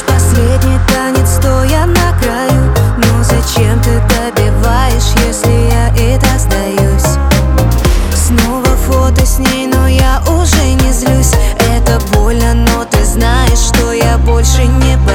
Наш последний танец, стоя на краю Но зачем ты добиваешь, если я и так сдаюсь? Снова фото с ней, но я уже не злюсь Это больно, но ты знаешь, что я больше не боюсь